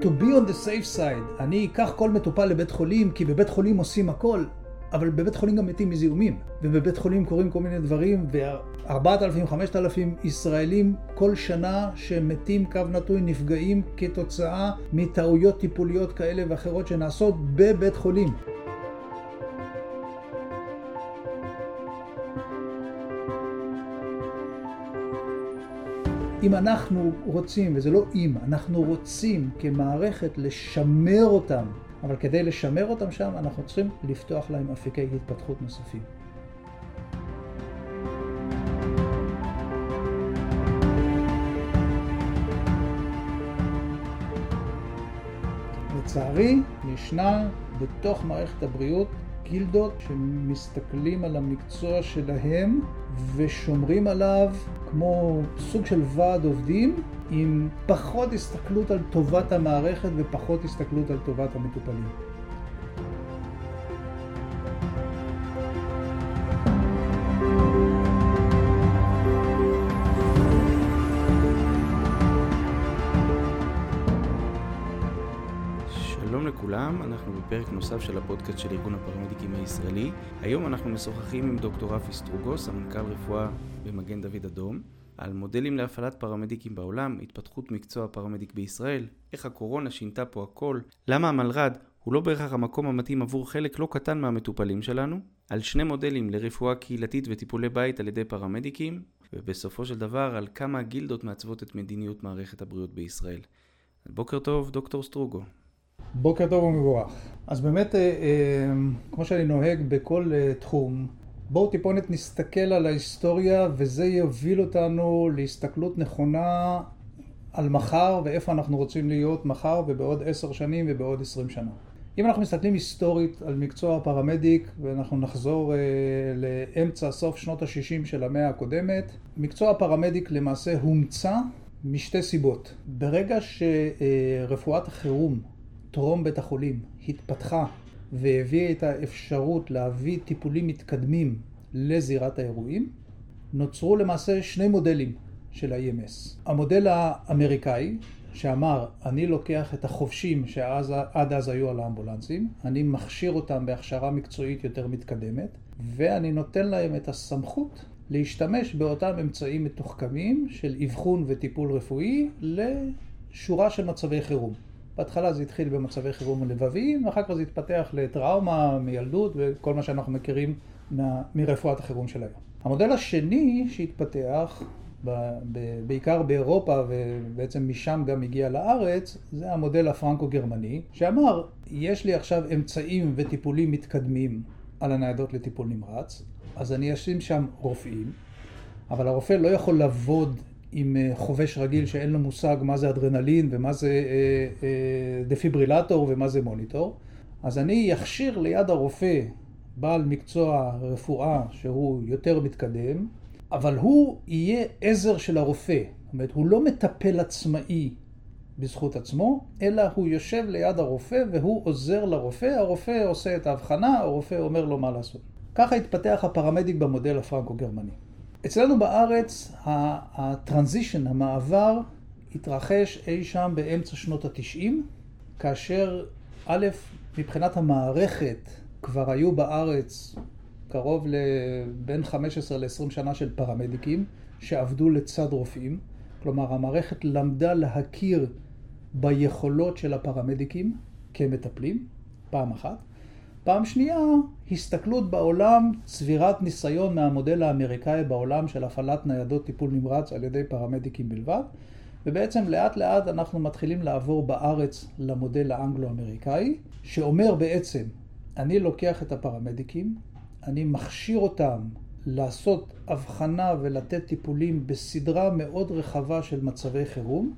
to be on the safe side, אני אקח כל מטופל לבית חולים, כי בבית חולים עושים הכל, אבל בבית חולים גם מתים מזיהומים, ובבית חולים קורים כל מיני דברים, ו-4,000-5,000 ישראלים כל שנה שמתים קו נטוי נפגעים כתוצאה מטעויות טיפוליות כאלה ואחרות שנעשות בבית חולים. אם אנחנו רוצים, וזה לא אם, אנחנו רוצים כמערכת לשמר אותם, אבל כדי לשמר אותם שם אנחנו צריכים לפתוח להם אפיקי התפתחות נוספים. לצערי, ישנה בתוך מערכת הבריאות גילדות שמסתכלים על המקצוע שלהם ושומרים עליו כמו סוג של ועד עובדים עם פחות הסתכלות על טובת המערכת ופחות הסתכלות על טובת המטופלים. לכולם, אנחנו בפרק נוסף של הפודקאסט של ארגון הפרמדיקים הישראלי. היום אנחנו משוחחים עם דוקטור רפי סטרוגו, סמנכ"ל רפואה במגן דוד אדום, על מודלים להפעלת פרמדיקים בעולם, התפתחות מקצוע הפרמדיק בישראל, איך הקורונה שינתה פה הכל, למה המלר"ד הוא לא בהכרח המקום המתאים עבור חלק לא קטן מהמטופלים שלנו, על שני מודלים לרפואה קהילתית וטיפולי בית על ידי פרמדיקים, ובסופו של דבר על כמה הגילדות מעצבות את מדיניות מערכת הבריאות בישראל. בוקר טוב, דוקטור סטרוגו. בוקר טוב ומבורך. אז באמת, אה, אה, כמו שאני נוהג בכל אה, תחום, בואו טיפונת נסתכל על ההיסטוריה וזה יוביל אותנו להסתכלות נכונה על מחר ואיפה אנחנו רוצים להיות מחר ובעוד עשר שנים ובעוד עשרים שנה. אם אנחנו מסתכלים היסטורית על מקצוע הפרמדיק ואנחנו נחזור אה, לאמצע סוף שנות ה-60 של המאה הקודמת, מקצוע הפרמדיק למעשה הומצא משתי סיבות. ברגע שרפואת החירום טרום בית החולים התפתחה והביאה את האפשרות להביא טיפולים מתקדמים לזירת האירועים, נוצרו למעשה שני מודלים של ה-EMS. המודל האמריקאי, שאמר, אני לוקח את החובשים שעד אז היו על האמבולנסים, אני מכשיר אותם בהכשרה מקצועית יותר מתקדמת, ואני נותן להם את הסמכות להשתמש באותם אמצעים מתוחכמים של אבחון וטיפול רפואי לשורה של מצבי חירום. בהתחלה זה התחיל במצבי חירום לבביים, ואחר כך זה התפתח לטראומה מילדות וכל מה שאנחנו מכירים מה, מרפואת החירום של היום. המודל השני שהתפתח, ב, ב, בעיקר באירופה ובעצם משם גם הגיע לארץ, זה המודל הפרנקו-גרמני, שאמר, יש לי עכשיו אמצעים וטיפולים מתקדמים על הניידות לטיפול נמרץ, אז אני אשים שם רופאים, אבל הרופא לא יכול לעבוד עם אה, חובש רגיל שאין לו מושג מה זה אדרנלין ומה זה אה, אה, דפיברילטור ומה זה מוניטור, אז אני אכשיר ליד הרופא בעל מקצוע רפואה שהוא יותר מתקדם, אבל הוא יהיה עזר של הרופא. זאת אומרת, הוא לא מטפל עצמאי בזכות עצמו, אלא הוא יושב ליד הרופא והוא עוזר לרופא, הרופא עושה את ההבחנה, הרופא אומר לו מה לעשות. ככה התפתח הפרמדיק במודל הפרנקו-גרמני. אצלנו בארץ הטרנזישן, המעבר, התרחש אי שם באמצע שנות התשעים, כאשר א', מבחינת המערכת, כבר היו בארץ קרוב לבין 15 ל-20 שנה של פרמדיקים שעבדו לצד רופאים. כלומר, המערכת למדה להכיר ביכולות של הפרמדיקים כמטפלים, פעם אחת. פעם שנייה, הסתכלות בעולם, צבירת ניסיון מהמודל האמריקאי בעולם של הפעלת ניידות טיפול נמרץ על ידי פרמדיקים בלבד, ובעצם לאט לאט אנחנו מתחילים לעבור בארץ למודל האנגלו-אמריקאי, שאומר בעצם, אני לוקח את הפרמדיקים, אני מכשיר אותם לעשות הבחנה ולתת טיפולים בסדרה מאוד רחבה של מצבי חירום,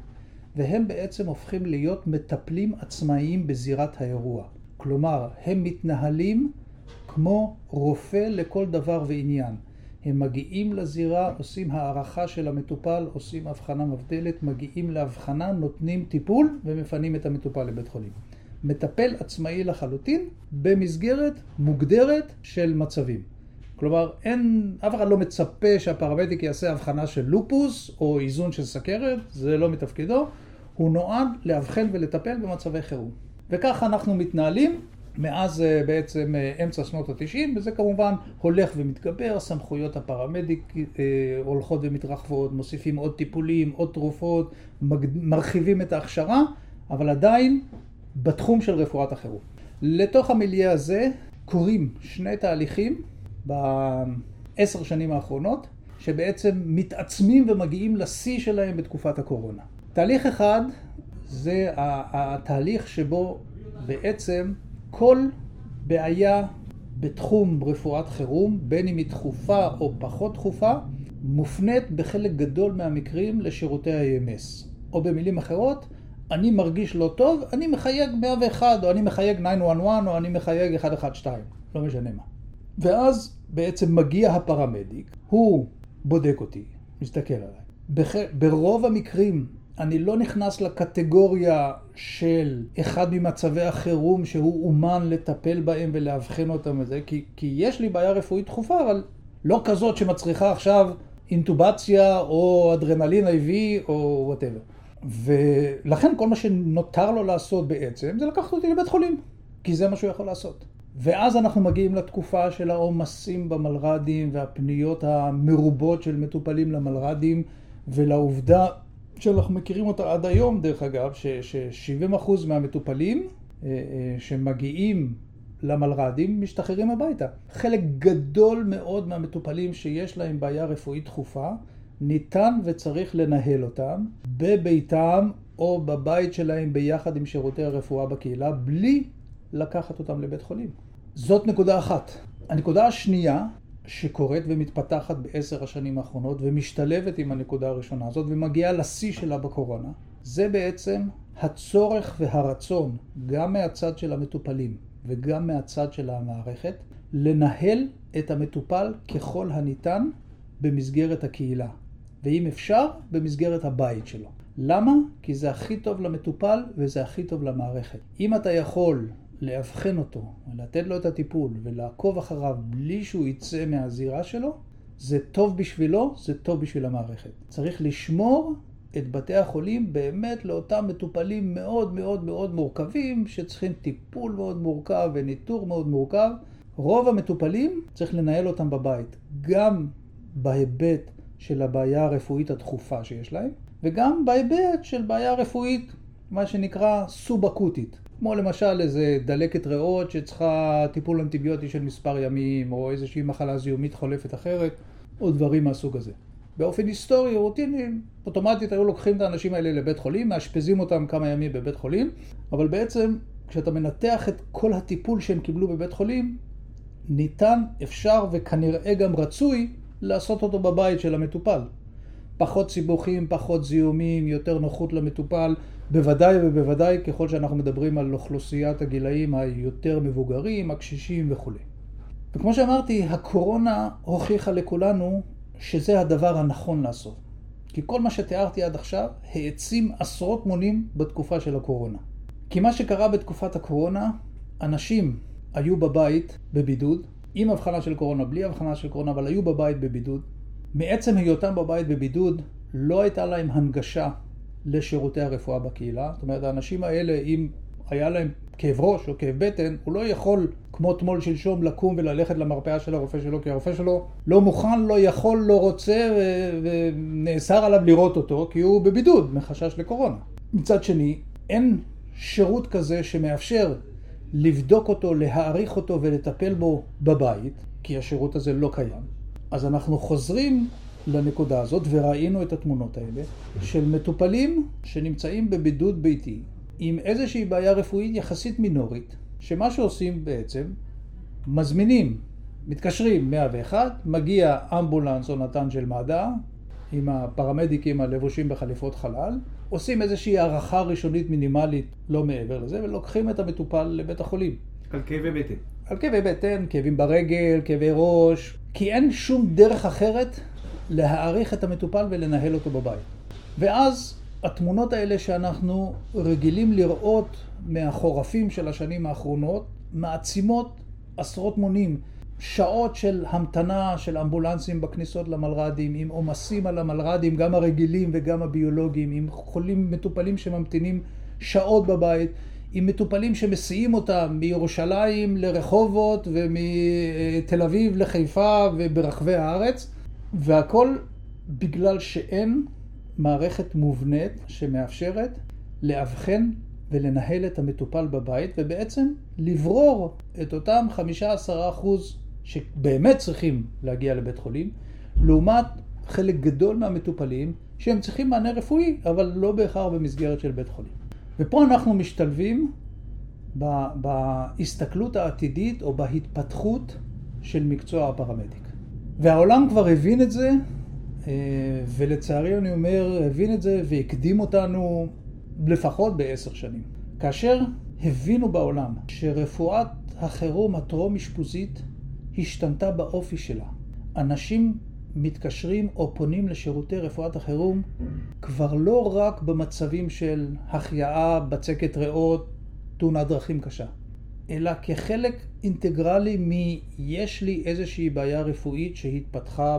והם בעצם הופכים להיות מטפלים עצמאיים בזירת האירוע. כלומר, הם מתנהלים כמו רופא לכל דבר ועניין. הם מגיעים לזירה, עושים הערכה של המטופל, עושים הבחנה מבדלת, מגיעים להבחנה, נותנים טיפול ומפנים את המטופל לבית חולים. מטפל עצמאי לחלוטין במסגרת מוגדרת של מצבים. כלומר, אין, אף אחד לא מצפה שהפרמדיק יעשה הבחנה של לופוס או איזון של סכרת, זה לא מתפקידו. הוא נועד לאבחן ולטפל במצבי חירום. וככה אנחנו מתנהלים מאז אה, בעצם אה, אמצע שנות התשעים, וזה כמובן הולך ומתגבר, סמכויות הפרמדיק אה, הולכות ומתרחבות, מוסיפים עוד טיפולים, עוד תרופות, מרחיבים את ההכשרה, אבל עדיין בתחום של רפואת החירום. לתוך המיליה הזה קורים שני תהליכים בעשר שנים האחרונות, שבעצם מתעצמים ומגיעים לשיא שלהם בתקופת הקורונה. תהליך אחד זה התהליך שבו בעצם כל בעיה בתחום רפואת חירום, בין אם היא דחופה או פחות דחופה, מופנית בחלק גדול מהמקרים לשירותי ה-EMS. או במילים אחרות, אני מרגיש לא טוב, אני מחייג 101, או אני מחייג 911, או אני מחייג 112, לא משנה מה. ואז בעצם מגיע הפרמדיק, הוא בודק אותי, מסתכל עליי. בח... ברוב המקרים אני לא נכנס לקטגוריה של אחד ממצבי החירום שהוא אומן לטפל בהם ולאבחן אותם וזה, כי, כי יש לי בעיה רפואית דחופה, אבל לא כזאת שמצריכה עכשיו אינטובציה או אדרנלין IV או whatever. ולכן כל מה שנותר לו לעשות בעצם זה לקחת אותי לבית חולים, כי זה מה שהוא יכול לעשות. ואז אנחנו מגיעים לתקופה של העומסים במלר"דים והפניות המרובות של מטופלים למלר"דים ולעובדה שאנחנו מכירים אותה עד היום, דרך אגב, ש-70% מהמטופלים אה, אה, שמגיעים למלר"דים משתחררים הביתה. חלק גדול מאוד מהמטופלים שיש להם בעיה רפואית דחופה, ניתן וצריך לנהל אותם בביתם או בבית שלהם ביחד עם שירותי הרפואה בקהילה, בלי לקחת אותם לבית חולים. זאת נקודה אחת. הנקודה השנייה שקורית ומתפתחת בעשר השנים האחרונות ומשתלבת עם הנקודה הראשונה הזאת ומגיעה לשיא שלה בקורונה, זה בעצם הצורך והרצון, גם מהצד של המטופלים וגם מהצד של המערכת, לנהל את המטופל ככל הניתן במסגרת הקהילה, ואם אפשר, במסגרת הבית שלו. למה? כי זה הכי טוב למטופל וזה הכי טוב למערכת. אם אתה יכול לאבחן אותו, לתת לו את הטיפול ולעקוב אחריו בלי שהוא יצא מהזירה שלו, זה טוב בשבילו, זה טוב בשביל המערכת. צריך לשמור את בתי החולים באמת לאותם מטופלים מאוד מאוד מאוד מורכבים, שצריכים טיפול מאוד מורכב וניטור מאוד מורכב. רוב המטופלים צריך לנהל אותם בבית, גם בהיבט של הבעיה הרפואית הדחופה שיש להם, וגם בהיבט של בעיה רפואית, מה שנקרא סוב-אקוטית. כמו למשל איזה דלקת ריאות שצריכה טיפול אנטיביוטי של מספר ימים, או איזושהי מחלה זיהומית חולפת אחרת, או דברים מהסוג הזה. באופן היסטורי, רוטיני, אוטומטית היו לוקחים את האנשים האלה לבית חולים, מאשפזים אותם כמה ימים בבית חולים, אבל בעצם כשאתה מנתח את כל הטיפול שהם קיבלו בבית חולים, ניתן, אפשר וכנראה גם רצוי לעשות אותו בבית של המטופל. פחות סיבוכים, פחות זיהומים, יותר נוחות למטופל, בוודאי ובוודאי ככל שאנחנו מדברים על אוכלוסיית הגילאים היותר מבוגרים, הקשישים וכולי. וכמו שאמרתי, הקורונה הוכיחה לכולנו שזה הדבר הנכון לעשות. כי כל מה שתיארתי עד עכשיו העצים עשרות מונים בתקופה של הקורונה. כי מה שקרה בתקופת הקורונה, אנשים היו בבית בבידוד, עם הבחנה של קורונה, בלי הבחנה של קורונה, אבל היו בבית בבידוד. מעצם היותם בבית בבידוד, לא הייתה להם הנגשה לשירותי הרפואה בקהילה. זאת אומרת, האנשים האלה, אם היה להם כאב ראש או כאב בטן, הוא לא יכול, כמו תמול שלשום, לקום וללכת למרפאה של הרופא שלו, כי הרופא שלו לא מוכן, לא יכול, לא רוצה, ונאסר עליו לראות אותו, כי הוא בבידוד, מחשש לקורונה. מצד שני, אין שירות כזה שמאפשר לבדוק אותו, להעריך אותו ולטפל בו בבית, כי השירות הזה לא קיים. אז אנחנו חוזרים לנקודה הזאת, וראינו את התמונות האלה, של מטופלים שנמצאים בבידוד ביתי, עם איזושהי בעיה רפואית יחסית מינורית, שמה שעושים בעצם, מזמינים, מתקשרים 101, מגיע אמבולנס או נתן של מד"א, עם הפרמדיקים הלבושים בחליפות חלל, עושים איזושהי הערכה ראשונית מינימלית, לא מעבר לזה, ולוקחים את המטופל לבית החולים. על כאבי בטן. על כאבי בטן, כאבים ברגל, כאבי ראש, כי אין שום דרך אחרת להעריך את המטופל ולנהל אותו בבית. ואז התמונות האלה שאנחנו רגילים לראות מהחורפים של השנים האחרונות, מעצימות עשרות מונים שעות של המתנה של אמבולנסים בכניסות למלר"דים, עם עומסים על המלר"דים, גם הרגילים וגם הביולוגיים, עם חולים מטופלים שממתינים שעות בבית, עם מטופלים שמסיעים אותם מירושלים לרחובות ומתל אביב לחיפה וברחבי הארץ, והכל בגלל שאין מערכת מובנית שמאפשרת לאבחן ולנהל את המטופל בבית, ובעצם לברור את אותם 15% שבאמת צריכים להגיע לבית חולים, לעומת חלק גדול מהמטופלים שהם צריכים מענה רפואי, אבל לא בהכרח במסגרת של בית חולים. ופה אנחנו משתלבים בהסתכלות העתידית או בהתפתחות של מקצוע הפרמדיק. והעולם כבר הבין את זה, אה, ולצערי אני אומר, הבין את זה והקדים אותנו לפחות בעשר שנים. כאשר הבינו בעולם שרפואת החירום הטרום אשפוזית השתנתה באופי שלה. אנשים מתקשרים או פונים לשירותי רפואת החירום כבר לא רק במצבים של החייאה, בצקת ריאות, תאונת דרכים קשה, אלא כחלק אינטגרלי מ"יש לי איזושהי בעיה רפואית שהתפתחה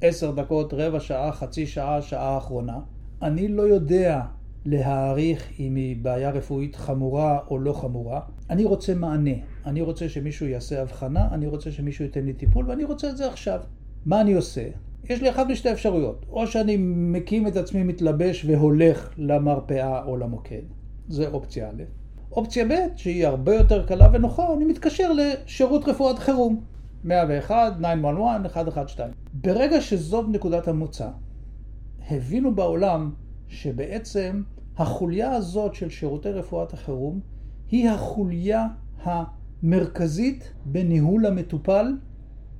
בעשר דקות, רבע שעה, חצי שעה, שעה האחרונה. אני לא יודע להעריך אם היא בעיה רפואית חמורה או לא חמורה. אני רוצה מענה, אני רוצה שמישהו יעשה הבחנה, אני רוצה שמישהו ייתן לי טיפול ואני רוצה את זה עכשיו. מה אני עושה? יש לי אחת משתי אפשרויות, או שאני מקים את עצמי מתלבש והולך למרפאה או למוקד, זה אופציה א'. אופציה ב', שהיא הרבה יותר קלה ונוחה, אני מתקשר לשירות רפואת חירום. 101, 911, 112. ברגע שזאת נקודת המוצא, הבינו בעולם שבעצם החוליה הזאת של שירותי רפואת החירום היא החוליה המרכזית בניהול המטופל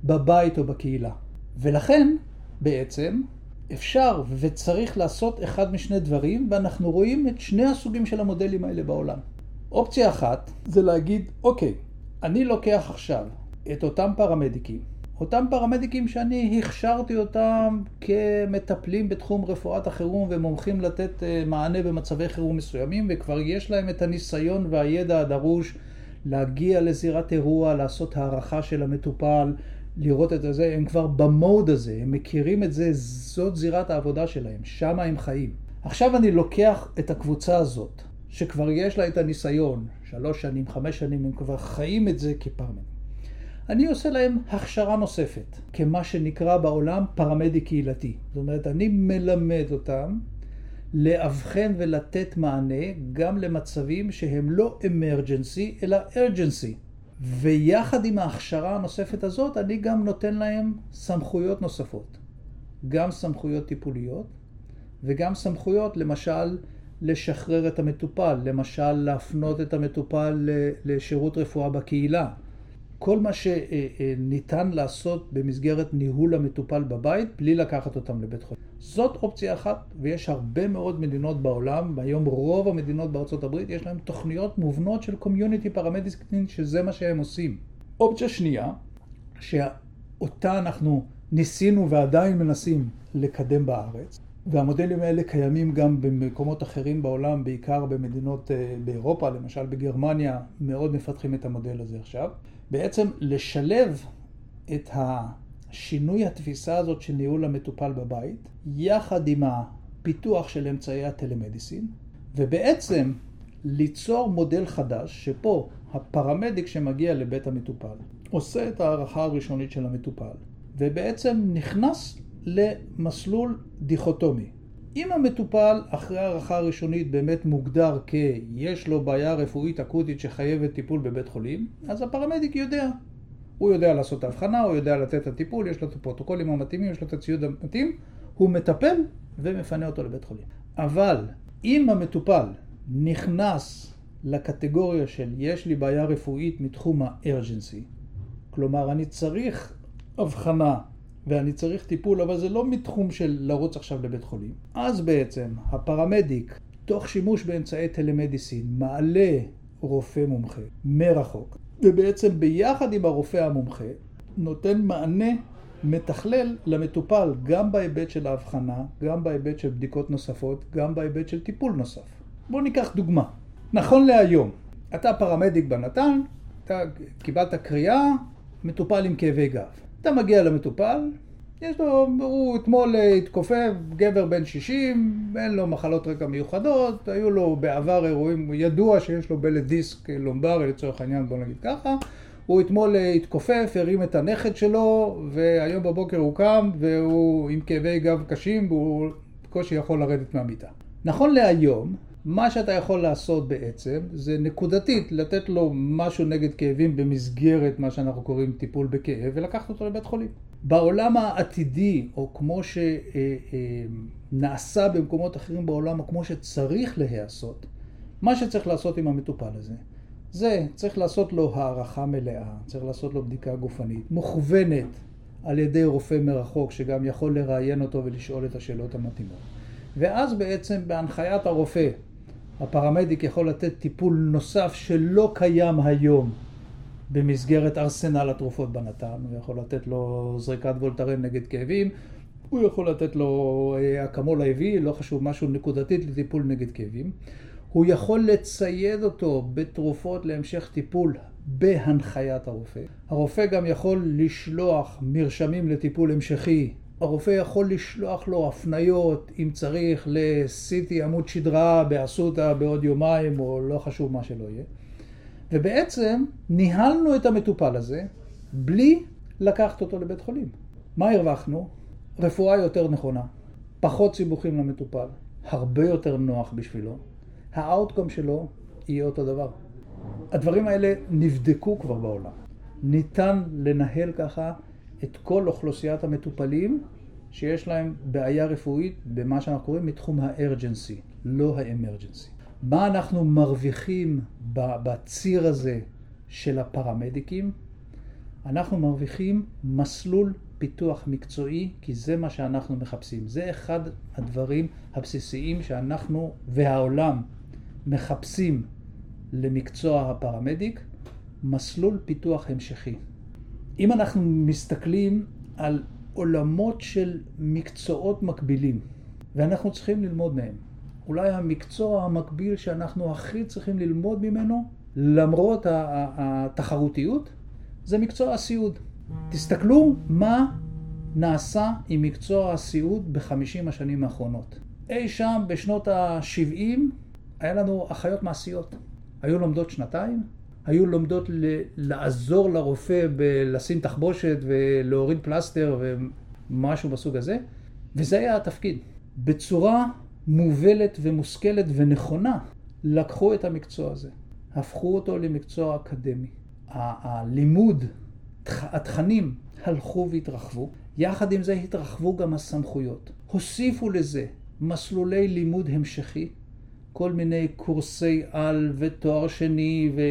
בבית או בקהילה. ולכן בעצם אפשר וצריך לעשות אחד משני דברים, ואנחנו רואים את שני הסוגים של המודלים האלה בעולם. אופציה אחת זה להגיד, אוקיי, אני לוקח עכשיו את אותם פרמדיקים אותם פרמדיקים שאני הכשרתי אותם כמטפלים בתחום רפואת החירום ומומחים לתת אה, מענה במצבי חירום מסוימים וכבר יש להם את הניסיון והידע הדרוש להגיע לזירת אירוע, לעשות הערכה של המטופל, לראות את זה, הם כבר במוד הזה, הם מכירים את זה, זאת זירת העבודה שלהם, שם הם חיים. עכשיו אני לוקח את הקבוצה הזאת, שכבר יש לה את הניסיון, שלוש שנים, חמש שנים, הם כבר חיים את זה כפרמדיק. אני עושה להם הכשרה נוספת, כמה שנקרא בעולם פרמדיק קהילתי. זאת אומרת, אני מלמד אותם לאבחן ולתת מענה גם למצבים שהם לא אמרג'נסי, אלא ארג'נסי. ויחד עם ההכשרה הנוספת הזאת, אני גם נותן להם סמכויות נוספות. גם סמכויות טיפוליות, וגם סמכויות, למשל, לשחרר את המטופל, למשל להפנות את המטופל לשירות רפואה בקהילה. כל מה שניתן לעשות במסגרת ניהול המטופל בבית בלי לקחת אותם לבית חולים. זאת אופציה אחת, ויש הרבה מאוד מדינות בעולם, והיום רוב המדינות בארצות הברית יש להן תוכניות מובנות של קומיוניטי פרמדיסקטין, שזה מה שהם עושים. אופציה שנייה, שאותה אנחנו ניסינו ועדיין מנסים לקדם בארץ, והמודלים האלה קיימים גם במקומות אחרים בעולם, בעיקר במדינות אה, באירופה, למשל בגרמניה, מאוד מפתחים את המודל הזה עכשיו. בעצם לשלב את השינוי התפיסה הזאת של ניהול המטופל בבית, יחד עם הפיתוח של אמצעי הטלמדיסין, ובעצם ליצור מודל חדש, שפה הפרמדיק שמגיע לבית המטופל עושה את ההערכה הראשונית של המטופל, ובעצם נכנס למסלול דיכוטומי. אם המטופל אחרי הערכה הראשונית באמת מוגדר כיש לו בעיה רפואית אקוטית שחייבת טיפול בבית חולים, אז הפרמדיק יודע. הוא יודע לעשות את ההבחנה, הוא יודע לתת את הטיפול, יש לו את הפרוטוקולים המתאימים, יש לו את הציוד המתאים, הוא מטפל ומפנה אותו לבית חולים. אבל אם המטופל נכנס לקטגוריה של יש לי בעיה רפואית מתחום הארג'נסי, כלומר אני צריך הבחנה ואני צריך טיפול, אבל זה לא מתחום של לרוץ עכשיו לבית חולים. אז בעצם הפרמדיק, תוך שימוש באמצעי טלמדיסין, מעלה רופא מומחה מרחוק, ובעצם ביחד עם הרופא המומחה, נותן מענה מתכלל למטופל גם בהיבט של ההבחנה, גם בהיבט של בדיקות נוספות, גם בהיבט של טיפול נוסף. בואו ניקח דוגמה. נכון להיום, אתה פרמדיק בנתן, אתה קיבלת קריאה מטופל עם כאבי גב. אתה מגיע למטופל, יש לו, הוא אתמול התכופף, גבר בן 60, אין לו מחלות רקע מיוחדות, היו לו בעבר אירועים, ידוע שיש לו בלט דיסק לומברי לצורך העניין, בוא נגיד ככה. הוא אתמול התכופף, הרים את הנכד שלו, והיום בבוקר הוא קם והוא עם כאבי גב קשים והוא בקושי יכול לרדת מהמיטה. נכון להיום, מה שאתה יכול לעשות בעצם זה נקודתית לתת לו משהו נגד כאבים במסגרת מה שאנחנו קוראים טיפול בכאב ולקחת אותו לבית חולים. בעולם העתידי, או כמו שנעשה במקומות אחרים בעולם, או כמו שצריך להיעשות, מה שצריך לעשות עם המטופל הזה, זה צריך לעשות לו הערכה מלאה, צריך לעשות לו בדיקה גופנית, מוכוונת על ידי רופא מרחוק, שגם יכול לראיין אותו ולשאול את השאלות המתאימות. ואז בעצם בהנחיית הרופא, הפרמדיק יכול לתת טיפול נוסף שלא קיים היום במסגרת ארסנל התרופות בנתן, הוא יכול לתת לו זריקת וולטרן נגד כאבים, הוא יכול לתת לו אה, אקמול IV, לא חשוב, משהו נקודתית לטיפול נגד כאבים. הוא יכול לצייד אותו בתרופות להמשך טיפול בהנחיית הרופא. הרופא גם יכול לשלוח מרשמים לטיפול המשכי. הרופא יכול לשלוח לו הפניות, אם צריך, ל-CT עמוד שדרה באסותא בעוד יומיים, או לא חשוב מה שלא יהיה. ובעצם ניהלנו את המטופל הזה בלי לקחת אותו לבית חולים. מה הרווחנו? רפואה יותר נכונה, פחות סיבוכים למטופל, הרבה יותר נוח בשבילו, האאוטקום שלו יהיה אותו דבר. הדברים האלה נבדקו כבר בעולם. ניתן לנהל ככה את כל אוכלוסיית המטופלים שיש להם בעיה רפואית במה שאנחנו קוראים מתחום הארג'נסי, לא האמרג'נסי. מה אנחנו מרוויחים בציר הזה של הפרמדיקים? אנחנו מרוויחים מסלול פיתוח מקצועי, כי זה מה שאנחנו מחפשים. זה אחד הדברים הבסיסיים שאנחנו והעולם מחפשים למקצוע הפרמדיק, מסלול פיתוח המשכי. אם אנחנו מסתכלים על עולמות של מקצועות מקבילים, ואנחנו צריכים ללמוד מהם, אולי המקצוע המקביל שאנחנו הכי צריכים ללמוד ממנו, למרות התחרותיות, זה מקצוע הסיעוד. תסתכלו מה נעשה עם מקצוע הסיעוד בחמישים השנים האחרונות. אי שם בשנות ה-70 היה לנו אחיות מעשיות. היו לומדות שנתיים, היו לומדות ל- לעזור לרופא בלשים תחבושת ולהוריד פלסטר ומשהו בסוג הזה, וזה היה התפקיד. בצורה מובלת ומושכלת ונכונה, לקחו את המקצוע הזה, הפכו אותו למקצוע אקדמי. הלימוד, התכנים הלכו והתרחבו, יחד עם זה התרחבו גם הסמכויות. הוסיפו לזה מסלולי לימוד המשכי, כל מיני קורסי על ותואר שני, ו...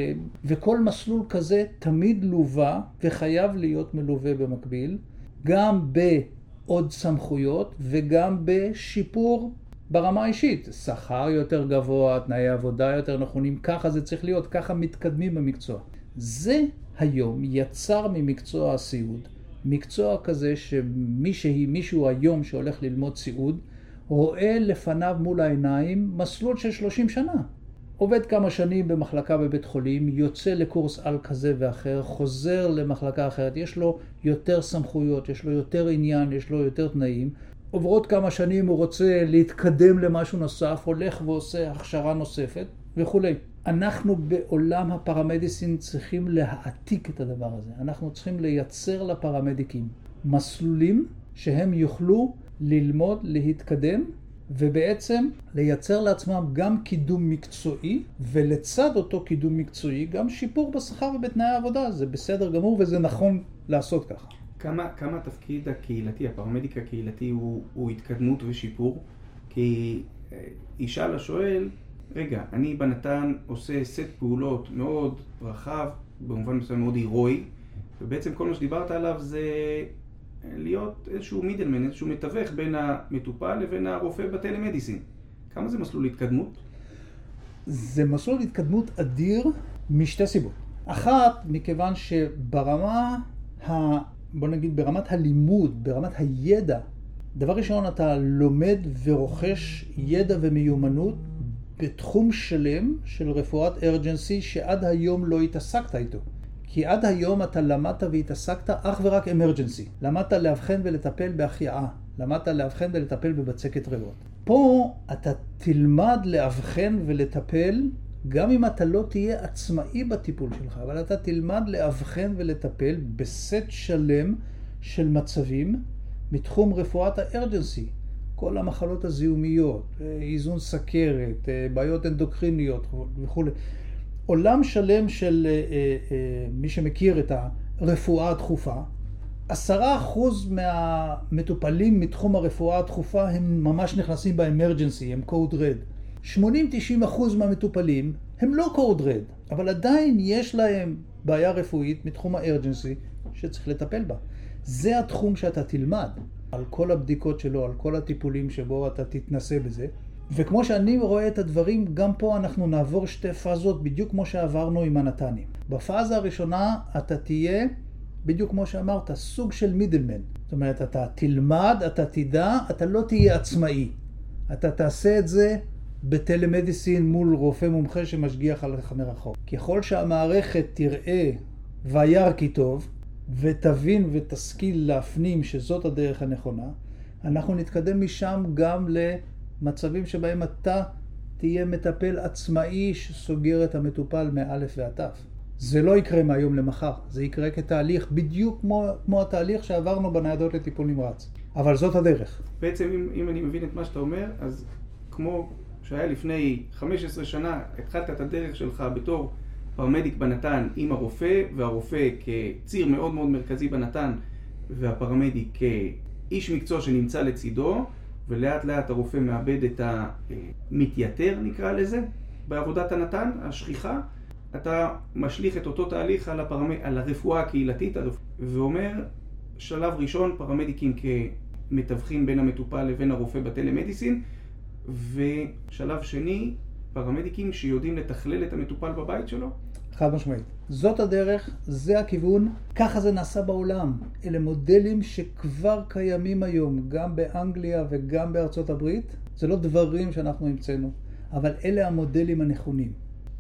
וכל מסלול כזה תמיד לווה וחייב להיות מלווה במקביל, גם בעוד סמכויות וגם בשיפור ברמה האישית. שכר יותר גבוה, תנאי עבודה יותר נכונים, ככה זה צריך להיות, ככה מתקדמים במקצוע. זה היום יצר ממקצוע הסיעוד, מקצוע כזה שמישהי, מישהו היום שהולך ללמוד סיעוד, רואה לפניו מול העיניים מסלול של 30 שנה. עובד כמה שנים במחלקה בבית חולים, יוצא לקורס על כזה ואחר, חוזר למחלקה אחרת, יש לו יותר סמכויות, יש לו יותר עניין, יש לו יותר תנאים. עוברות כמה שנים, הוא רוצה להתקדם למשהו נוסף, הולך ועושה הכשרה נוספת וכולי. אנחנו בעולם הפרמדיסין צריכים להעתיק את הדבר הזה. אנחנו צריכים לייצר לפרמדיקים מסלולים שהם יוכלו ללמוד, להתקדם, ובעצם לייצר לעצמם גם קידום מקצועי, ולצד אותו קידום מקצועי גם שיפור בשכר ובתנאי העבודה. זה בסדר גמור וזה נכון לעשות ככה. כמה, כמה התפקיד הקהילתי, הפרמדיק הקהילתי הוא, הוא התקדמות ושיפור? כי אה, ישאל השואל, רגע, אני בנתן עושה סט פעולות מאוד רחב, במובן מסוים מאוד הירואי, ובעצם כל מה שדיברת עליו זה להיות איזשהו מידלמן, איזשהו מתווך בין המטופל לבין הרופא בטלמדיסין. כמה זה מסלול התקדמות? זה מסלול התקדמות אדיר משתי סיבות. אחת, מכיוון שברמה. בוא נגיד ברמת הלימוד, ברמת הידע, דבר ראשון אתה לומד ורוכש ידע ומיומנות בתחום שלם של רפואת ארג'נסי שעד היום לא התעסקת איתו. כי עד היום אתה למדת והתעסקת אך ורק אמרג'נסי. למדת לאבחן ולטפל בהחייאה. למדת לאבחן ולטפל בבצקת ריאות. פה אתה תלמד לאבחן ולטפל, גם אם אתה לא תהיה עצמאי בטיפול שלך, אבל אתה תלמד לאבחן ולטפל בסט שלם של מצבים מתחום רפואת הארג'נסי. כל המחלות הזיהומיות, איזון סכרת, בעיות אנדוקריניות וכולי. עולם שלם של אה, אה, אה, מי שמכיר את הרפואה הדחופה, עשרה אחוז מהמטופלים מתחום הרפואה הדחופה הם ממש נכנסים באמרג'נסי, הם קוד רד. 80-90 אחוז מהמטופלים הם לא קוד רד, אבל עדיין יש להם בעיה רפואית מתחום הארג'נסי שצריך לטפל בה. זה התחום שאתה תלמד, על כל הבדיקות שלו, על כל הטיפולים שבו אתה תתנסה בזה. וכמו שאני רואה את הדברים, גם פה אנחנו נעבור שתי פאזות בדיוק כמו שעברנו עם הנתנים. בפאזה הראשונה אתה תהיה, בדיוק כמו שאמרת, סוג של מידלמן. זאת אומרת, אתה תלמד, אתה תדע, אתה לא תהיה עצמאי. אתה תעשה את זה בטלמדיסין מול רופא מומחה שמשגיח עליך מרחוק. ככל שהמערכת תראה וירא כי טוב, ותבין ותשכיל להפנים שזאת הדרך הנכונה, אנחנו נתקדם משם גם למצבים שבהם אתה תהיה מטפל עצמאי שסוגר את המטופל מאלף ועד תו. זה לא יקרה מהיום למחר, זה יקרה כתהליך בדיוק כמו, כמו התהליך שעברנו בניידות לטיפול נמרץ. אבל זאת הדרך. בעצם אם, אם אני מבין את מה שאתה אומר, אז כמו שהיה לפני 15 שנה, התחלת את הדרך שלך בתור פרמדיק בנתן עם הרופא, והרופא כציר מאוד מאוד מרכזי בנתן, והפרמדיק כאיש מקצוע שנמצא לצידו, ולאט לאט הרופא מאבד את המתייתר נקרא לזה, בעבודת הנתן, השכיחה, אתה משליך את אותו תהליך על, הפרמ... על הרפואה הקהילתית הרפ... ואומר, שלב ראשון, פרמדיקים כמתווכים בין המטופל לבין הרופא בטלמדיסין, ושלב שני, פרמדיקים שיודעים לתכלל את המטופל בבית שלו? חד משמעית. זאת הדרך, זה הכיוון, ככה זה נעשה בעולם. אלה מודלים שכבר קיימים היום, גם באנגליה וגם בארצות הברית. זה לא דברים שאנחנו המצאנו, אבל אלה המודלים הנכונים.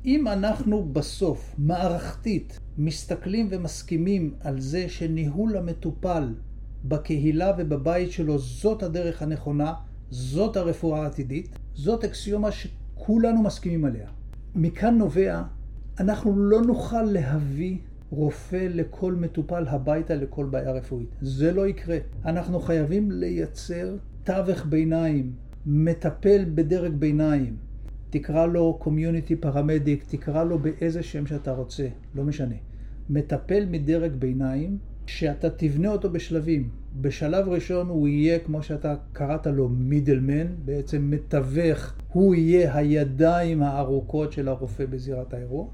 אם אנחנו בסוף, מערכתית, מסתכלים ומסכימים על זה שניהול המטופל בקהילה ובבית שלו זאת הדרך הנכונה, זאת הרפואה העתידית, זאת אקסיומה שכולנו מסכימים עליה. מכאן נובע, אנחנו לא נוכל להביא רופא לכל מטופל הביתה לכל בעיה רפואית. זה לא יקרה. אנחנו חייבים לייצר תווך ביניים, מטפל בדרג ביניים. תקרא לו קומיוניטי פרמדיק, תקרא לו באיזה שם שאתה רוצה, לא משנה. מטפל מדרג ביניים שאתה תבנה אותו בשלבים. בשלב ראשון הוא יהיה, כמו שאתה קראת לו, מידלמן, בעצם מתווך, הוא יהיה הידיים הארוכות של הרופא בזירת האירוע.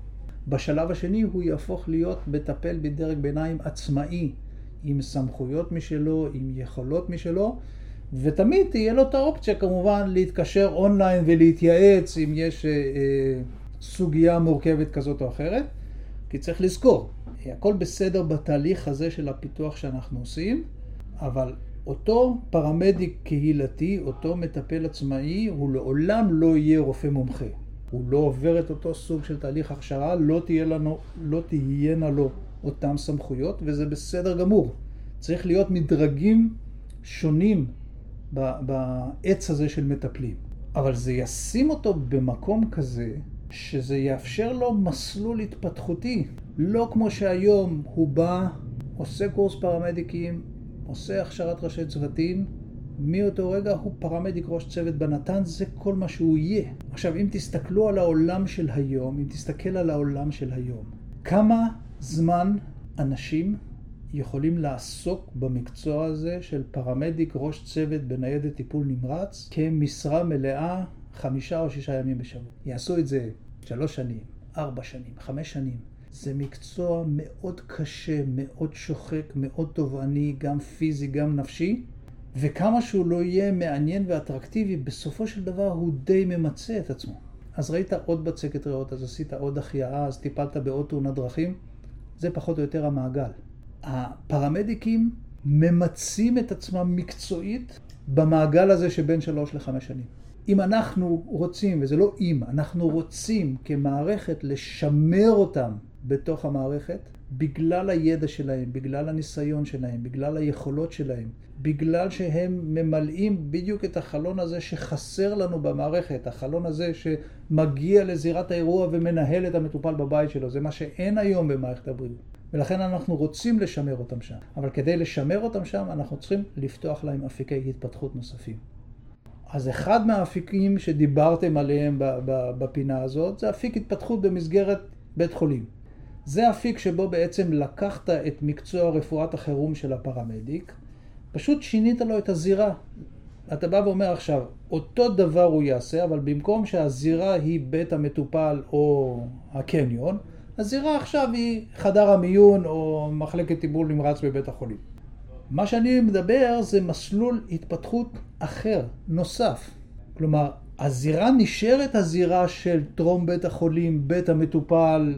בשלב השני הוא יהפוך להיות מטפל בדרג ביניים עצמאי, עם סמכויות משלו, עם יכולות משלו, ותמיד תהיה לו את האופציה כמובן להתקשר אונליין ולהתייעץ אם יש אה, אה, סוגיה מורכבת כזאת או אחרת, כי צריך לזכור, הכל בסדר בתהליך הזה של הפיתוח שאנחנו עושים, אבל אותו פרמדיק קהילתי, אותו מטפל עצמאי, הוא לעולם לא יהיה רופא מומחה. הוא לא עובר את אותו סוג של תהליך הכשרה, לא, תהיה לנו, לא תהיינה לו אותן סמכויות, וזה בסדר גמור. צריך להיות מדרגים שונים בעץ הזה של מטפלים. אבל זה ישים אותו במקום כזה שזה יאפשר לו מסלול התפתחותי, לא כמו שהיום הוא בא, עושה קורס פרמדיקים, עושה הכשרת ראשי צוותים, מאותו רגע הוא פרמדיק ראש צוות בנתן, זה כל מה שהוא יהיה. עכשיו, אם תסתכלו על העולם של היום, אם תסתכל על העולם של היום, כמה זמן אנשים יכולים לעסוק במקצוע הזה של פרמדיק ראש צוות בניידת טיפול נמרץ כמשרה מלאה חמישה או שישה ימים בשבוע. יעשו את זה שלוש שנים, ארבע שנים, חמש שנים. זה מקצוע מאוד קשה, מאוד שוחק, מאוד תובעני, גם פיזי, גם נפשי, וכמה שהוא לא יהיה מעניין ואטרקטיבי, בסופו של דבר הוא די ממצה את עצמו. אז ראית עוד בצקת ריאות, אז עשית עוד החייאה, אז טיפלת בעוד תאונת דרכים, זה פחות או יותר המעגל. הפרמדיקים ממצים את עצמם מקצועית במעגל הזה שבין שלוש לחמש שנים. אם אנחנו רוצים, וזה לא אם, אנחנו רוצים כמערכת לשמר אותם בתוך המערכת, בגלל הידע שלהם, בגלל הניסיון שלהם, בגלל היכולות שלהם, בגלל שהם ממלאים בדיוק את החלון הזה שחסר לנו במערכת, החלון הזה שמגיע לזירת האירוע ומנהל את המטופל בבית שלו, זה מה שאין היום במערכת הבריאות. ולכן אנחנו רוצים לשמר אותם שם. אבל כדי לשמר אותם שם, אנחנו צריכים לפתוח להם אפיקי התפתחות נוספים. אז אחד מהאפיקים שדיברתם עליהם בפינה הזאת, זה אפיק התפתחות במסגרת בית חולים. זה אפיק שבו בעצם לקחת את מקצוע רפואת החירום של הפרמדיק, פשוט שינית לו את הזירה. אתה בא ואומר עכשיו, אותו דבר הוא יעשה, אבל במקום שהזירה היא בית המטופל או הקניון, הזירה עכשיו היא חדר המיון או מחלקת טיפול נמרץ בבית החולים. מה שאני מדבר זה מסלול התפתחות אחר, נוסף. כלומר, הזירה נשארת הזירה של טרום בית החולים, בית המטופל,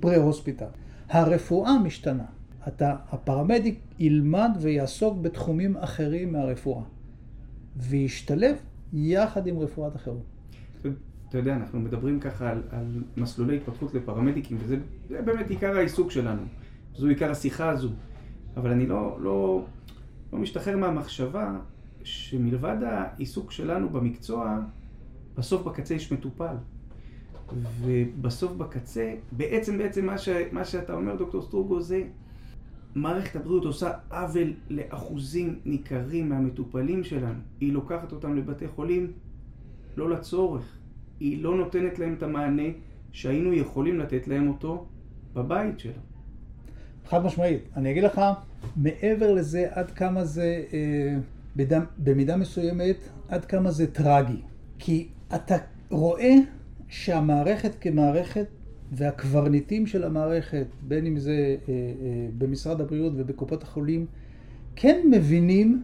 פרה-הוספיטל. הרפואה משתנה. אתה, הפרמדיק ילמד ויעסוק בתחומים אחרים מהרפואה, וישתלב יחד עם רפואת החירום. אתה יודע, אנחנו מדברים ככה על, על מסלולי התפתחות לפרמדיקים, וזה באמת עיקר העיסוק שלנו. זו עיקר השיחה הזו. אבל אני לא, לא, לא משתחרר מהמחשבה שמלבד העיסוק שלנו במקצוע, בסוף בקצה יש מטופל. ובסוף בקצה, בעצם בעצם מה, ש, מה שאתה אומר, דוקטור סטרוגו, זה מערכת הבריאות עושה עוול לאחוזים ניכרים מהמטופלים שלנו. היא לוקחת אותם לבתי חולים לא לצורך. היא לא נותנת להם את המענה שהיינו יכולים לתת להם אותו בבית שלהם. חד משמעית. אני אגיד לך, מעבר לזה, עד כמה זה, אה, בדם, במידה מסוימת, עד כמה זה טרגי. כי אתה רואה שהמערכת כמערכת והקברניטים של המערכת, בין אם זה אה, אה, במשרד הבריאות ובקופות החולים, כן מבינים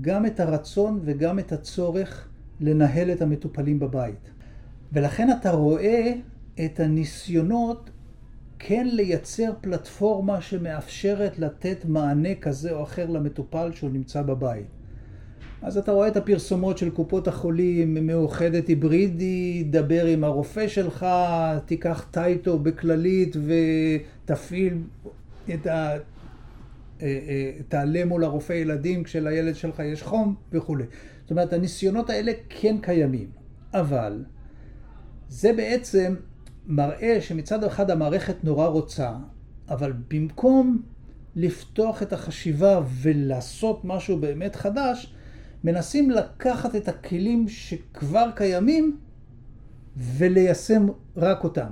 גם את הרצון וגם את הצורך לנהל את המטופלים בבית. ולכן אתה רואה את הניסיונות כן לייצר פלטפורמה שמאפשרת לתת מענה כזה או אחר למטופל שהוא נמצא בבית. אז אתה רואה את הפרסומות של קופות החולים, מאוחדת היברידי, דבר עם הרופא שלך, תיקח טייטו בכללית ותפעיל את ה... אה, אה, תעלה מול הרופא ילדים כשלילד שלך יש חום וכולי. זאת אומרת, הניסיונות האלה כן קיימים, אבל זה בעצם מראה שמצד אחד המערכת נורא רוצה, אבל במקום לפתוח את החשיבה ולעשות משהו באמת חדש, מנסים לקחת את הכלים שכבר קיימים וליישם רק אותם.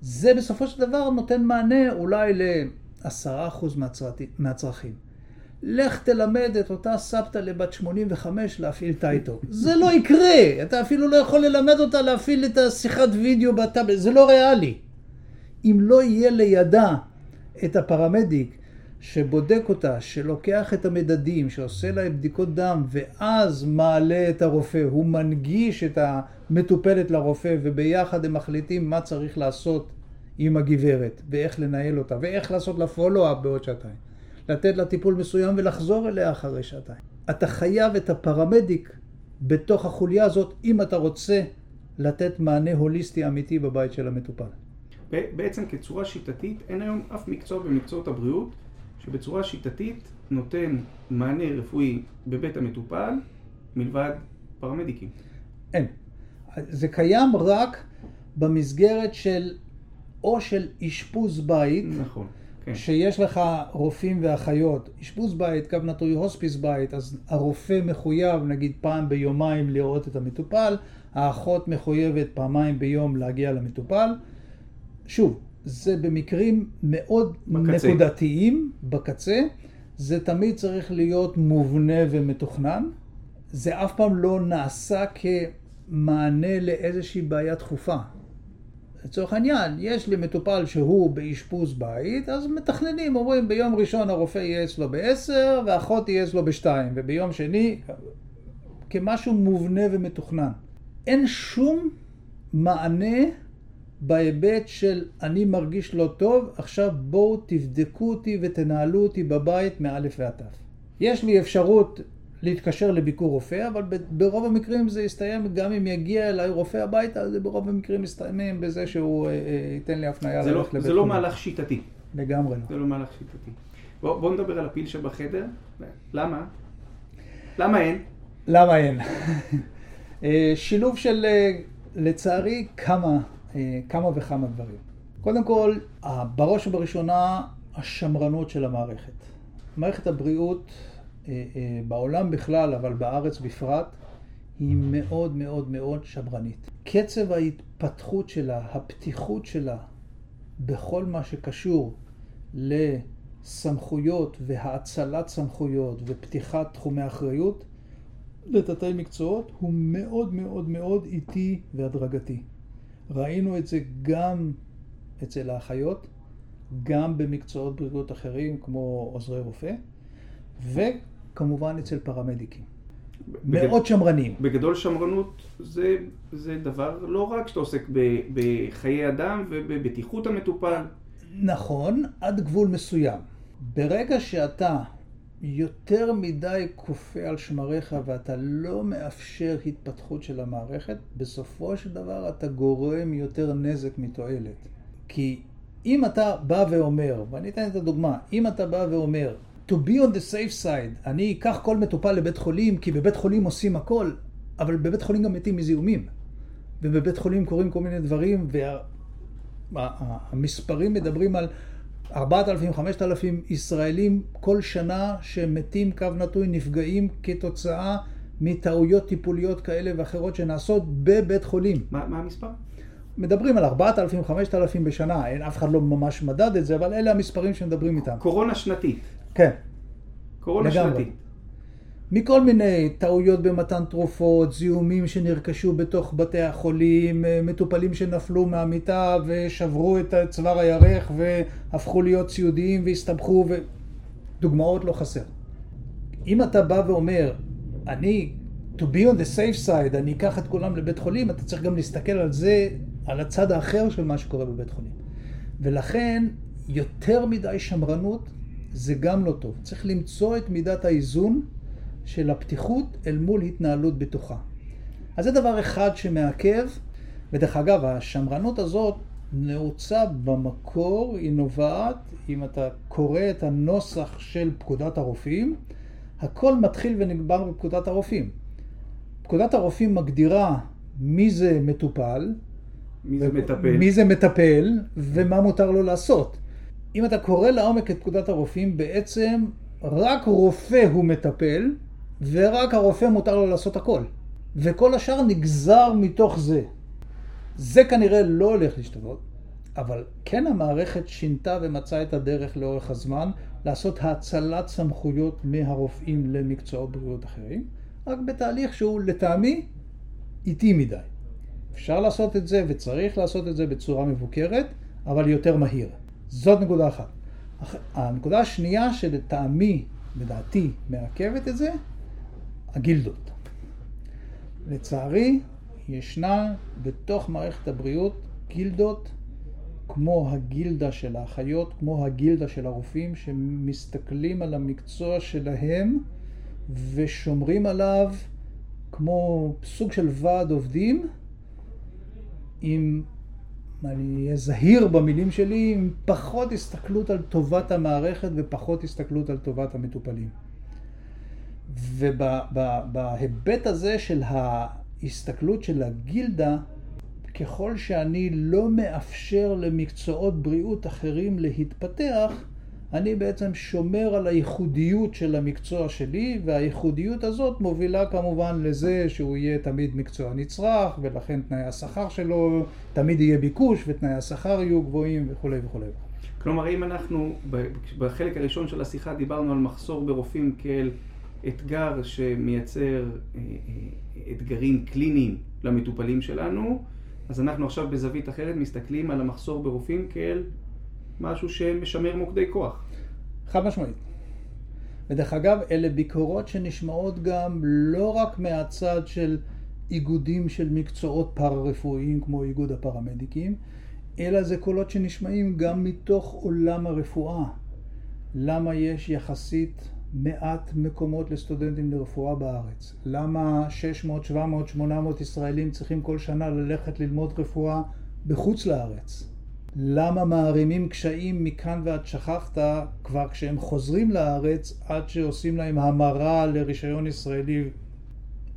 זה בסופו של דבר נותן מענה אולי ל-10% מהצרכים. לך תלמד את אותה סבתא לבת 85 להפעיל טייטו. זה לא יקרה, אתה אפילו לא יכול ללמד אותה להפעיל את השיחת וידאו בטאבלט, זה לא ריאלי. אם לא יהיה לידה את הפרמדיק שבודק אותה, שלוקח את המדדים, שעושה לה בדיקות דם, ואז מעלה את הרופא, הוא מנגיש את המטופלת לרופא, וביחד הם מחליטים מה צריך לעשות עם הגברת, ואיך לנהל אותה, ואיך לעשות לה פולו-אפ בעוד שעתיים. לתת לה טיפול מסוים ולחזור אליה אחרי שעתיים. אתה חייב את הפרמדיק בתוך החוליה הזאת, אם אתה רוצה לתת מענה הוליסטי אמיתי בבית של המטופל. בעצם כצורה שיטתית, אין היום אף מקצוע במקצועות הבריאות שבצורה שיטתית נותן מענה רפואי בבית המטופל מלבד פרמדיקים. אין. זה קיים רק במסגרת של או של אשפוז בית, נכון. כן. שיש לך רופאים ואחיות, אשפוז בית, קו נטוי הוספיס בית, אז הרופא מחויב נגיד פעם ביומיים לראות את המטופל, האחות מחויבת פעמיים ביום להגיע למטופל. שוב, זה במקרים מאוד בקצה. נקודתיים בקצה, זה תמיד צריך להיות מובנה ומתוכנן. זה אף פעם לא נעשה כמענה לאיזושהי בעיה דחופה. לצורך העניין, יש לי מטופל שהוא באשפוז בית, אז מתכננים, אומרים ביום ראשון הרופא יהיה אצלו ב-10 ואחות תהיה אצלו ב-2, וביום שני, כמשהו מובנה ומתוכנן. אין שום מענה בהיבט של אני מרגיש לא טוב, עכשיו בואו תבדקו אותי ותנהלו אותי בבית מאלף ועד תף. יש לי אפשרות להתקשר לביקור רופא, אבל ברוב המקרים זה יסתיים, גם אם יגיע אליי רופא הביתה, זה ברוב המקרים מסתיימים בזה שהוא אה, אה, ייתן לי הפניה ללכת לא, לבית חולים. זה לא מהלך שיטתי. לגמרי לא. זה לא מהלך שיטתי. בוא, בוא נדבר על הפיל שבחדר. למה? למה אין? למה אין? אה, שילוב של, לצערי, כמה, כמה וכמה דברים. קודם כל, בראש ובראשונה, השמרנות של המערכת. מערכת הבריאות אה, אה, בעולם בכלל, אבל בארץ בפרט, היא מאוד מאוד מאוד שמרנית. קצב ההתפתחות שלה, הפתיחות שלה, בכל מה שקשור לסמכויות והאצלת סמכויות ופתיחת תחומי אחריות לתתי מקצועות, הוא מאוד מאוד מאוד איטי והדרגתי. ראינו את זה גם אצל האחיות, גם במקצועות בריאות אחרים כמו עוזרי רופא, וכמובן אצל פרמדיקים. בגד... מאוד שמרנים. בגדול שמרנות זה, זה דבר לא רק שאתה עוסק ב, בחיי אדם ובבטיחות המטופל. נכון, עד גבול מסוים. ברגע שאתה יותר מדי כופה על שמריך ואתה לא מאפשר התפתחות של המערכת, בסופו של דבר אתה גורם יותר נזק מתועלת. כי אם אתה בא ואומר, ואני אתן את הדוגמה, אם אתה בא ואומר, to be on the safe side, אני אקח כל מטופל לבית חולים, כי בבית חולים עושים הכל, אבל בבית חולים גם מתים מזיהומים. ובבית חולים קורים כל מיני דברים, והמספרים וה, מדברים על 4,000-5,000 ישראלים כל שנה שמתים, קו נטוי, נפגעים כתוצאה מטעויות טיפוליות כאלה ואחרות שנעשות בבית חולים. מה, מה המספר? מדברים על 4,000, 5,000 בשנה, אין, אף אחד לא ממש מדד את זה, אבל אלה המספרים שמדברים איתם. קורונה שנתית. כן. קורונה לגמרי. שנתית. מכל מיני טעויות במתן תרופות, זיהומים שנרכשו בתוך בתי החולים, אה, מטופלים שנפלו מהמיטה ושברו את צוואר הירך והפכו להיות סיעודיים והסתבכו, ודוגמאות לא חסר. אם אתה בא ואומר, אני, to be on the safe side, אני אקח את כולם לבית חולים, אתה צריך גם להסתכל על זה על הצד האחר של מה שקורה בבית חולים. ולכן יותר מדי שמרנות זה גם לא טוב. צריך למצוא את מידת האיזון של הפתיחות אל מול התנהלות בטוחה. אז זה דבר אחד שמעכב, ודרך אגב, השמרנות הזאת נעוצה במקור, היא נובעת, אם אתה קורא את הנוסח של פקודת הרופאים, הכל מתחיל ונגמר בפקודת הרופאים. פקודת הרופאים מגדירה מי זה מטופל, מי זה מטפל? מי זה מטפל ומה מותר לו לעשות. אם אתה קורא לעומק את פקודת הרופאים, בעצם רק רופא הוא מטפל, ורק הרופא מותר לו לעשות הכל. וכל השאר נגזר מתוך זה. זה כנראה לא הולך להשתנות, אבל כן המערכת שינתה ומצאה את הדרך לאורך הזמן לעשות האצלת סמכויות מהרופאים למקצועות בריאות אחרים, רק בתהליך שהוא לטעמי איטי מדי. אפשר לעשות את זה וצריך לעשות את זה בצורה מבוקרת, אבל יותר מהיר. זאת נקודה אחת. הנקודה השנייה שלטעמי, לדעתי, מעכבת את זה, הגילדות. לצערי, ישנה בתוך מערכת הבריאות גילדות כמו הגילדה של האחיות, כמו הגילדה של הרופאים, שמסתכלים על המקצוע שלהם ושומרים עליו כמו סוג של ועד עובדים, עם, אני אהיה זהיר במילים שלי, עם פחות הסתכלות על טובת המערכת ופחות הסתכלות על טובת המטופלים. ובהיבט הזה של ההסתכלות של הגילדה, ככל שאני לא מאפשר למקצועות בריאות אחרים להתפתח, אני בעצם שומר על הייחודיות של המקצוע שלי, והייחודיות הזאת מובילה כמובן לזה שהוא יהיה תמיד מקצוע נצרך, ולכן תנאי השכר שלו, תמיד יהיה ביקוש, ותנאי השכר יהיו גבוהים וכולי וכולי. כלומר, אם אנחנו בחלק הראשון של השיחה דיברנו על מחסור ברופאים כאל אתגר שמייצר אה, אה, אתגרים קליניים למטופלים שלנו, אז אנחנו עכשיו בזווית אחרת מסתכלים על המחסור ברופאים כאל משהו שמשמר מוקדי כוח. חד משמעית. ודרך אגב, אלה ביקורות שנשמעות גם לא רק מהצד של איגודים של מקצועות פארה-רפואיים כמו איגוד הפרמדיקים, אלא זה קולות שנשמעים גם מתוך עולם הרפואה. למה יש יחסית מעט מקומות לסטודנטים לרפואה בארץ? למה 600, 700, 800 ישראלים צריכים כל שנה ללכת ללמוד רפואה בחוץ לארץ? למה מערימים קשיים מכאן ועד שכחת כבר כשהם חוזרים לארץ עד שעושים להם המרה לרישיון ישראלי?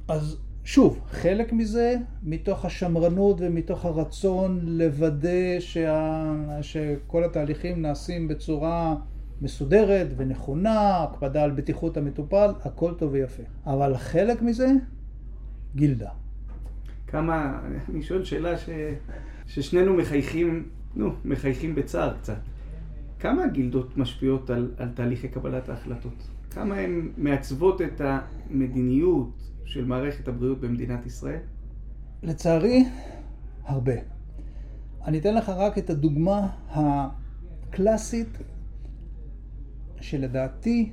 אז שוב, חלק מזה מתוך השמרנות ומתוך הרצון לוודא שה... שכל התהליכים נעשים בצורה מסודרת ונכונה, הקפדה על בטיחות המטופל, הכל טוב ויפה. אבל חלק מזה, גילדה. כמה, אני שואל שאלה ש... ששנינו מחייכים, נו, מחייכים בצער קצת. כמה הגילדות משפיעות על, על תהליכי קבלת ההחלטות? כמה הן מעצבות את המדיניות של מערכת הבריאות במדינת ישראל? לצערי, הרבה. אני אתן לך רק את הדוגמה הקלאסית שלדעתי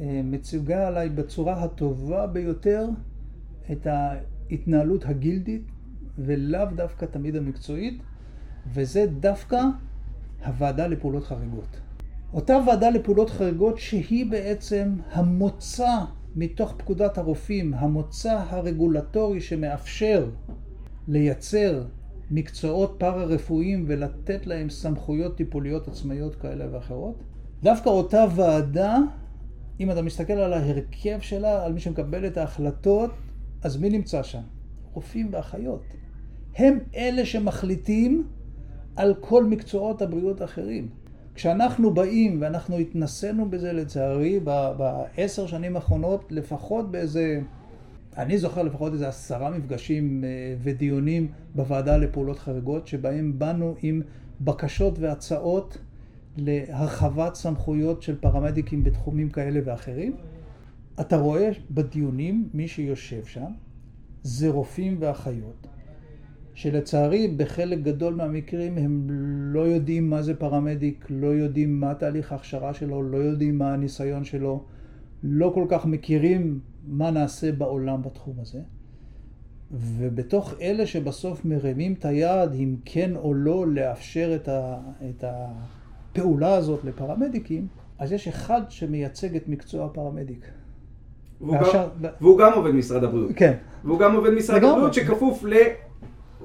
אה, מציגה עליי בצורה הטובה ביותר את ההתנהלות הגילדית ולאו דווקא תמיד המקצועית, וזה דווקא הוועדה לפעולות חריגות. אותה ועדה לפעולות חריגות שהיא בעצם המוצא מתוך פקודת הרופאים, המוצא הרגולטורי שמאפשר לייצר מקצועות פארה-רפואיים ולתת להם סמכויות טיפוליות עצמאיות כאלה ואחרות. דווקא אותה ועדה, אם אתה מסתכל על ההרכב שלה, על מי שמקבל את ההחלטות, אז מי נמצא שם? רופאים ואחיות. הם אלה שמחליטים על כל מקצועות הבריאות האחרים. כשאנחנו באים, ואנחנו התנסינו בזה לצערי בעשר שנים האחרונות, לפחות באיזה, אני זוכר לפחות איזה עשרה מפגשים אה, ודיונים בוועדה לפעולות חריגות, שבהם באנו עם בקשות והצעות להרחבת סמכויות של פרמדיקים בתחומים כאלה ואחרים. אתה רואה בדיונים, מי שיושב שם, זה רופאים ואחיות, שלצערי בחלק גדול מהמקרים הם לא יודעים מה זה פרמדיק, לא יודעים מה תהליך ההכשרה שלו, לא יודעים מה הניסיון שלו, לא כל כך מכירים מה נעשה בעולם בתחום הזה. ובתוך אלה שבסוף מרימים את היד אם כן או לא לאפשר את, ה, את הפעולה הזאת לפרמדיקים, אז יש אחד שמייצג את מקצוע הפרמדיק. והוא, והשאר... גם, והוא גם עובד משרד הבריאות. כן. והוא גם עובד משרד הבריאות שכפוף ל...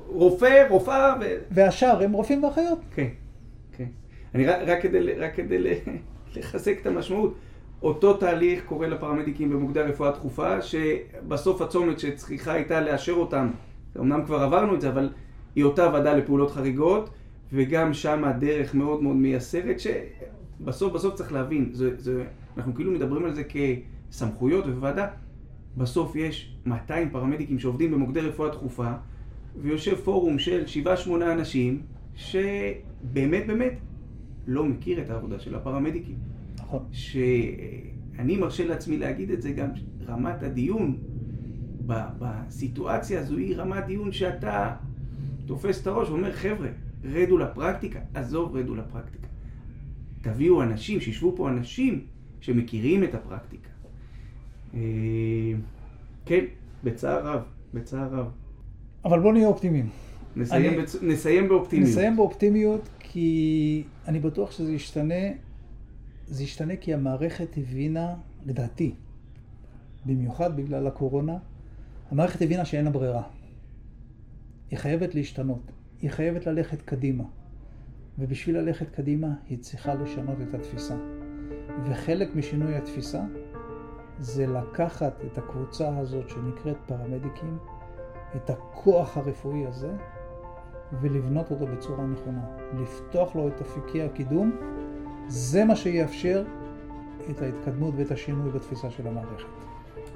רופא, רופאה ו... והשאר הם רופאים ואחיות. כן, כן. אני רק, רק כדי, רק כדי לחזק את המשמעות, אותו תהליך קורה לפרמדיקים במוקדי הרפואה הדחופה, שבסוף הצומת שצריכה הייתה לאשר אותם, אמנם כבר עברנו את זה, אבל היא אותה ועדה לפעולות חריגות, וגם שם הדרך מאוד מאוד מייסרת, שבסוף בסוף צריך להבין, זה, זה, אנחנו כאילו מדברים על זה כסמכויות וועדה, בסוף יש 200 פרמדיקים שעובדים במוקדי רפואה דחופה, ויושב פורום של שבעה שמונה אנשים, שבאמת באמת לא מכיר את העבודה של הפרמדיקים. נכון. שאני מרשה לעצמי להגיד את זה גם, רמת הדיון בסיטואציה הזו היא רמת דיון שאתה תופס את הראש ואומר, חבר'ה, רדו לפרקטיקה, עזוב, רדו לפרקטיקה. תביאו אנשים, שישבו פה אנשים שמכירים את הפרקטיקה. אה, כן, בצער רב, בצער רב. אבל בואו נהיה אופטימיים. נסיים, אני, בצ... נסיים באופטימיות. נסיים באופטימיות, כי אני בטוח שזה ישתנה. זה ישתנה כי המערכת הבינה, לדעתי, במיוחד בגלל הקורונה, המערכת הבינה שאין לה ברירה. היא חייבת להשתנות, היא חייבת ללכת קדימה. ובשביל ללכת קדימה היא צריכה לשנות את התפיסה. וחלק משינוי התפיסה זה לקחת את הקבוצה הזאת שנקראת פרמדיקים את הכוח הרפואי הזה ולבנות אותו בצורה נכונה. לפתוח לו את אפיקי הקידום, זה מה שיאפשר את ההתקדמות ואת השינוי בתפיסה של המערכת.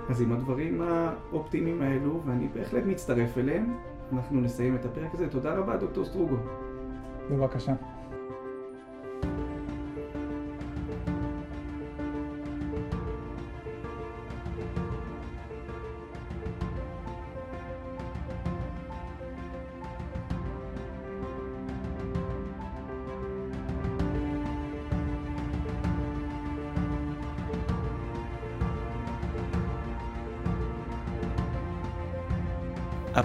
אז עם הדברים האופטימיים האלו, ואני בהחלט מצטרף אליהם, אנחנו נסיים את הפרק הזה. תודה רבה, דוקטור סטרוגו. בבקשה.